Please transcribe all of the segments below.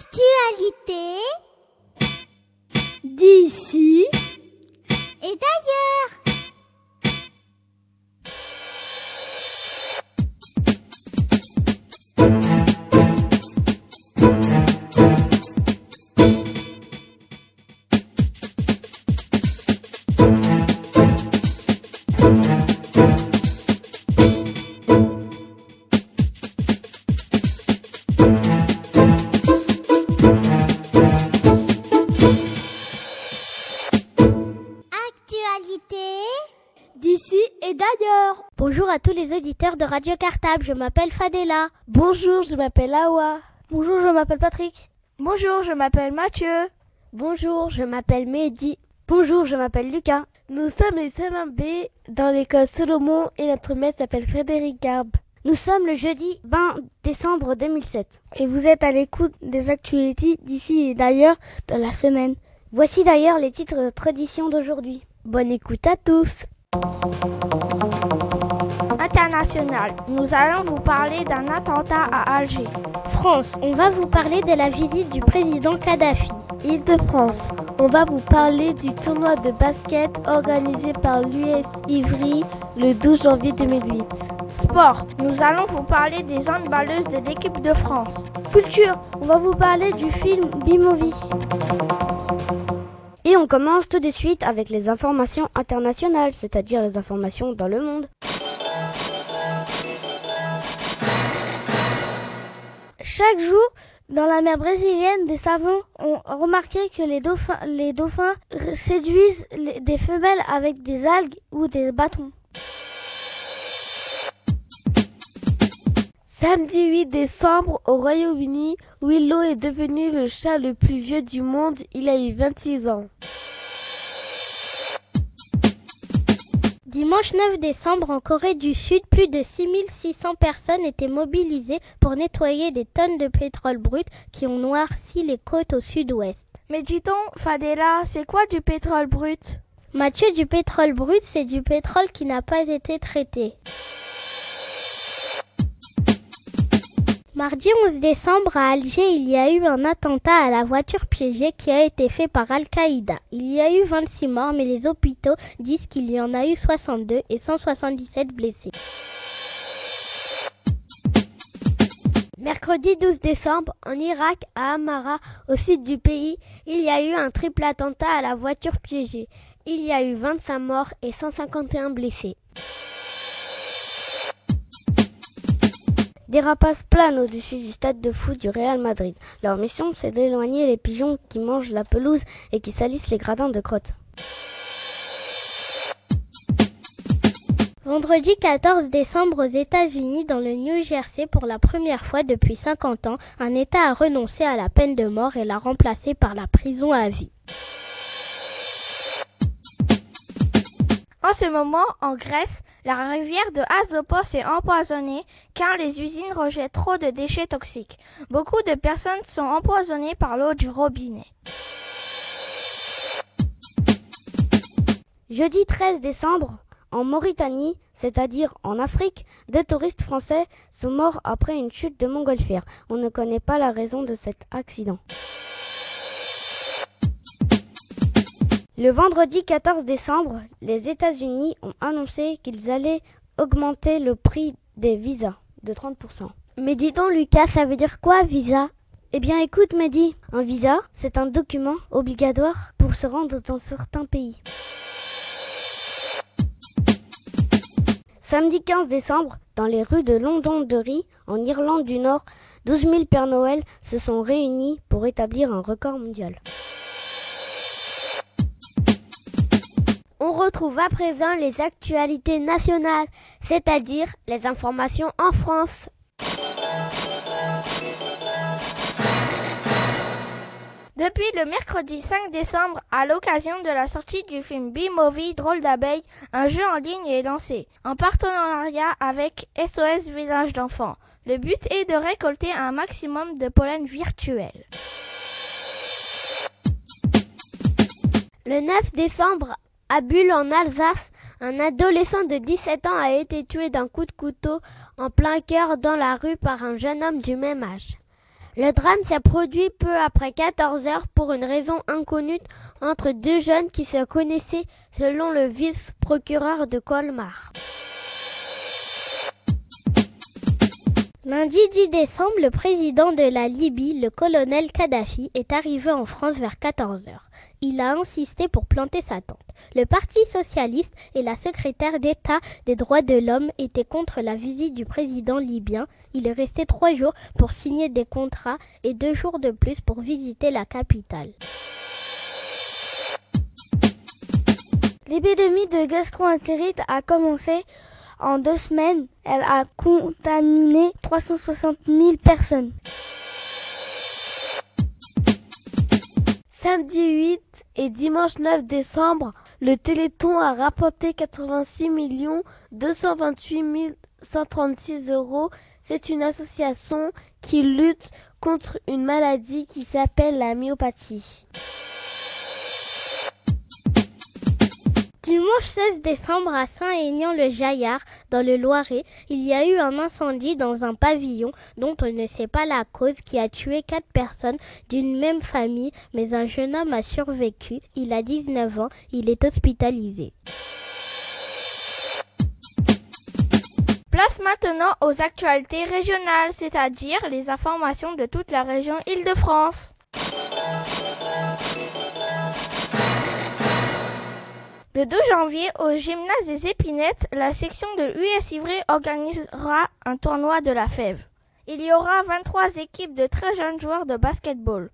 Actualité d'ici et d'ailleurs. Actualité Bonjour à tous les auditeurs de Radio Cartable, je m'appelle Fadela. Bonjour, je m'appelle Awa. Bonjour, je m'appelle Patrick. Bonjour, je m'appelle Mathieu. Bonjour, je m'appelle Mehdi. Bonjour, je m'appelle Lucas. Nous sommes les CM1B dans l'école Solomon et notre maître s'appelle Frédéric Garbe. Nous sommes le jeudi 20 décembre 2007. Et vous êtes à l'écoute des actualités d'ici et d'ailleurs de la semaine. Voici d'ailleurs les titres de tradition d'aujourd'hui. Bonne écoute à tous. International, nous allons vous parler d'un attentat à Alger. France, on va vous parler de la visite du président Kadhafi. Île-de-France, on va vous parler du tournoi de basket organisé par l'US Ivry le 12 janvier 2008. Sport, nous allons vous parler des handballeuses de l'équipe de France. Culture, on va vous parler du film B-Movie. Et on commence tout de suite avec les informations internationales, c'est-à-dire les informations dans le monde. Chaque jour, dans la mer brésilienne, des savants ont remarqué que les dauphins, séduisent des femelles avec des algues ou des bâtons. Samedi 8 décembre, au Royaume-Uni, Willow est devenu le chat le plus vieux du monde. Il a eu 26 ans. Dimanche 9 décembre, en Corée du Sud, plus de 6600 personnes étaient mobilisées pour nettoyer des tonnes de pétrole brut qui ont noirci les côtes au sud-ouest. Mais dis-donc, Fadela, c'est quoi du pétrole brut? Mathieu, du pétrole brut, c'est du pétrole qui n'a pas été traité. Mardi 11 décembre à Alger, il y a eu un attentat à la voiture piégée qui a été fait par Al-Qaïda. Il y a eu 26 morts, mais les hôpitaux disent qu'il y en a eu 62 et 177 blessés. Mercredi 12 décembre, en Irak, à Amara, au sud du pays, il y a eu un triple attentat à la voiture piégée. Il y a eu 25 morts et 151 blessés. Des rapaces planent au-dessus du stade de foot du Real Madrid. Leur mission, c'est d'éloigner les pigeons qui mangent la pelouse et qui salissent les gradins de crottes. Vendredi 14 décembre aux États-Unis, dans le New Jersey, pour la première fois depuis 50 ans, un État a renoncé à la peine de mort et l'a remplacée par la prison à vie. En ce moment, en Grèce, la rivière de Asopos est empoisonnée car les usines rejettent trop de déchets toxiques. Beaucoup de personnes sont empoisonnées par l'eau du robinet. Jeudi 13 décembre, en Mauritanie, c'est-à-dire en Afrique, deux touristes français sont morts après une chute de montgolfière. On ne connaît pas la raison de cet accident. Le vendredi 14 décembre, les États-Unis ont annoncé qu'ils allaient augmenter le prix des visas de 30%. Mais dis donc Lucas, ça veut dire quoi visa? Eh bien écoute Mehdi, un visa, c'est un document obligatoire pour se rendre dans certains pays. Samedi 15 décembre, dans les rues de Londonderry, en Irlande du Nord, 12 000 Pères Noël se sont réunis pour établir un record mondial. On retrouve à présent les actualités nationales, c'est-à-dire les informations en France. Depuis le mercredi 5 décembre, à l'occasion de la sortie du film B-Movie Drôle d'abeille, un jeu en ligne est lancé, en partenariat avec SOS Village d'enfants. Le but est de récolter un maximum de pollen virtuel. Le 9 décembre, à Bulle en Alsace, un adolescent de 17 ans a été tué d'un coup de couteau en plein cœur dans la rue par un jeune homme du même âge. Le drame s'est produit peu après 14 heures pour une raison inconnue entre deux jeunes qui se connaissaient selon le vice-procureur de Colmar. Lundi 10 décembre, le président de la Libye, le colonel Kadhafi, est arrivé en France vers 14 heures. Il a insisté pour planter sa tente. Le Parti socialiste et la secrétaire d'État des droits de l'homme étaient contre la visite du président libyen. Il est resté trois jours pour signer des contrats et deux jours de plus pour visiter la capitale. L'épidémie de gastroentérite a commencé en deux semaines. Elle a contaminé 360 000 personnes. Samedi 8 et dimanche 9 décembre, le Téléthon a rapporté 86 228 136 euros. C'est une association qui lutte contre une maladie qui s'appelle la myopathie. Dimanche 16 décembre à Saint-Aignan-le-Jaillard, dans le Loiret, il y a eu un incendie dans un pavillon dont on ne sait pas la cause qui a tué quatre personnes d'une même famille, mais un jeune homme a survécu. Il a 19 ans, il est hospitalisé. Place maintenant aux actualités régionales, c'est-à-dire les informations de toute la région Île-de-France. Le 2 janvier, au gymnase des Épinettes, la section de l'US Ivry organisera un tournoi de la fève. Il y aura 23 équipes de très jeunes joueurs de basketball.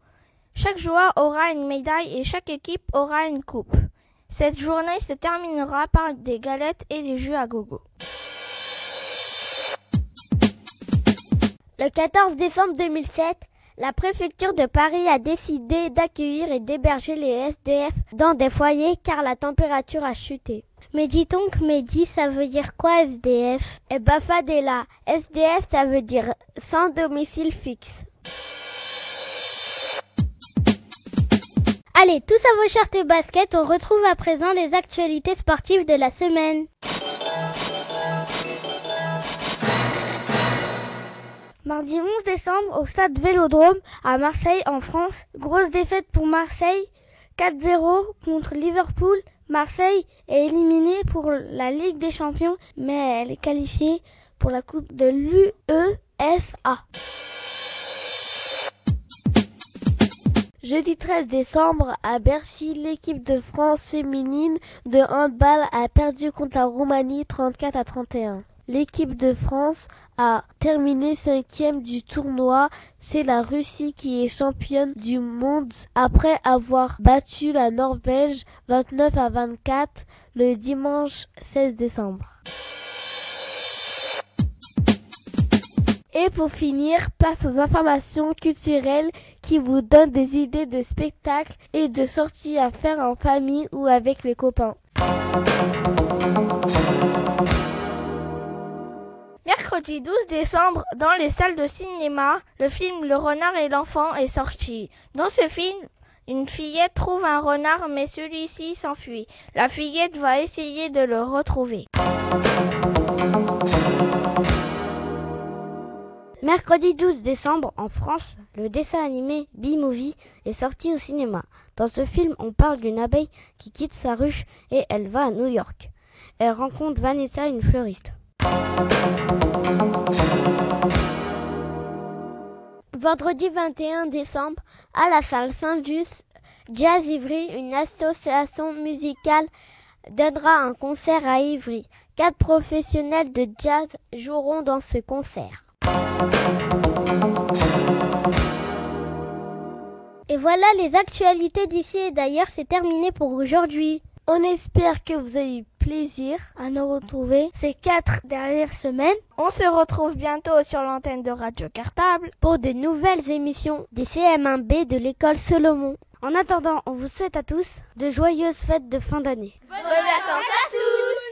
Chaque joueur aura une médaille et chaque équipe aura une coupe. Cette journée se terminera par des galettes et des jeux à gogo. Le 14 décembre 2007, la préfecture de Paris a décidé d'accueillir et d'héberger les SDF dans des foyers car la température a chuté. Mais dis donc, Mehdi, ça veut dire quoi SDF Eh ben Fadela, SDF ça veut dire sans domicile fixe. Allez, tous à vos shirts et baskets, on retrouve à présent les actualités sportives de la semaine. Mardi 11 décembre, au stade Vélodrome à Marseille, en France, grosse défaite pour Marseille, 4-0 contre Liverpool. Marseille est éliminée pour la Ligue des Champions, mais elle est qualifiée pour la Coupe de l'UEFA. Jeudi 13 décembre, à Bercy, l'équipe de France féminine de handball a perdu contre la Roumanie 34 à 31. L'équipe de France a terminé cinquième du tournoi. C'est la Russie qui est championne du monde après avoir battu la Norvège 29 à 24 le dimanche 16 décembre. Et pour finir, place aux informations culturelles qui vous donnent des idées de spectacles et de sorties à faire en famille ou avec les copains. Mercredi 12 décembre, dans les salles de cinéma, le film Le renard et l'enfant est sorti. Dans ce film, une fillette trouve un renard mais celui-ci s'enfuit. La fillette va essayer de le retrouver. Mercredi 12 décembre, en France, le dessin animé B-Movie est sorti au cinéma. Dans ce film, on parle d'une abeille qui quitte sa ruche et elle va à New York. Elle rencontre Vanessa, une fleuriste. Vendredi 21 décembre, à la salle Saint-Just, Jazz Ivry, une association musicale, donnera un concert à Ivry. Quatre professionnels de jazz joueront dans ce concert. Et voilà les actualités d'ici et d'ailleurs, c'est terminé pour aujourd'hui. On espère que vous avez eu plaisir à nous retrouver ces quatre dernières semaines. On se retrouve bientôt sur l'antenne de Radio Cartable pour de nouvelles émissions des CM1B de l'école Solomon. En attendant, on vous souhaite à tous de joyeuses fêtes de fin d'année. Bonnes vacances à tous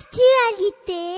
Actualité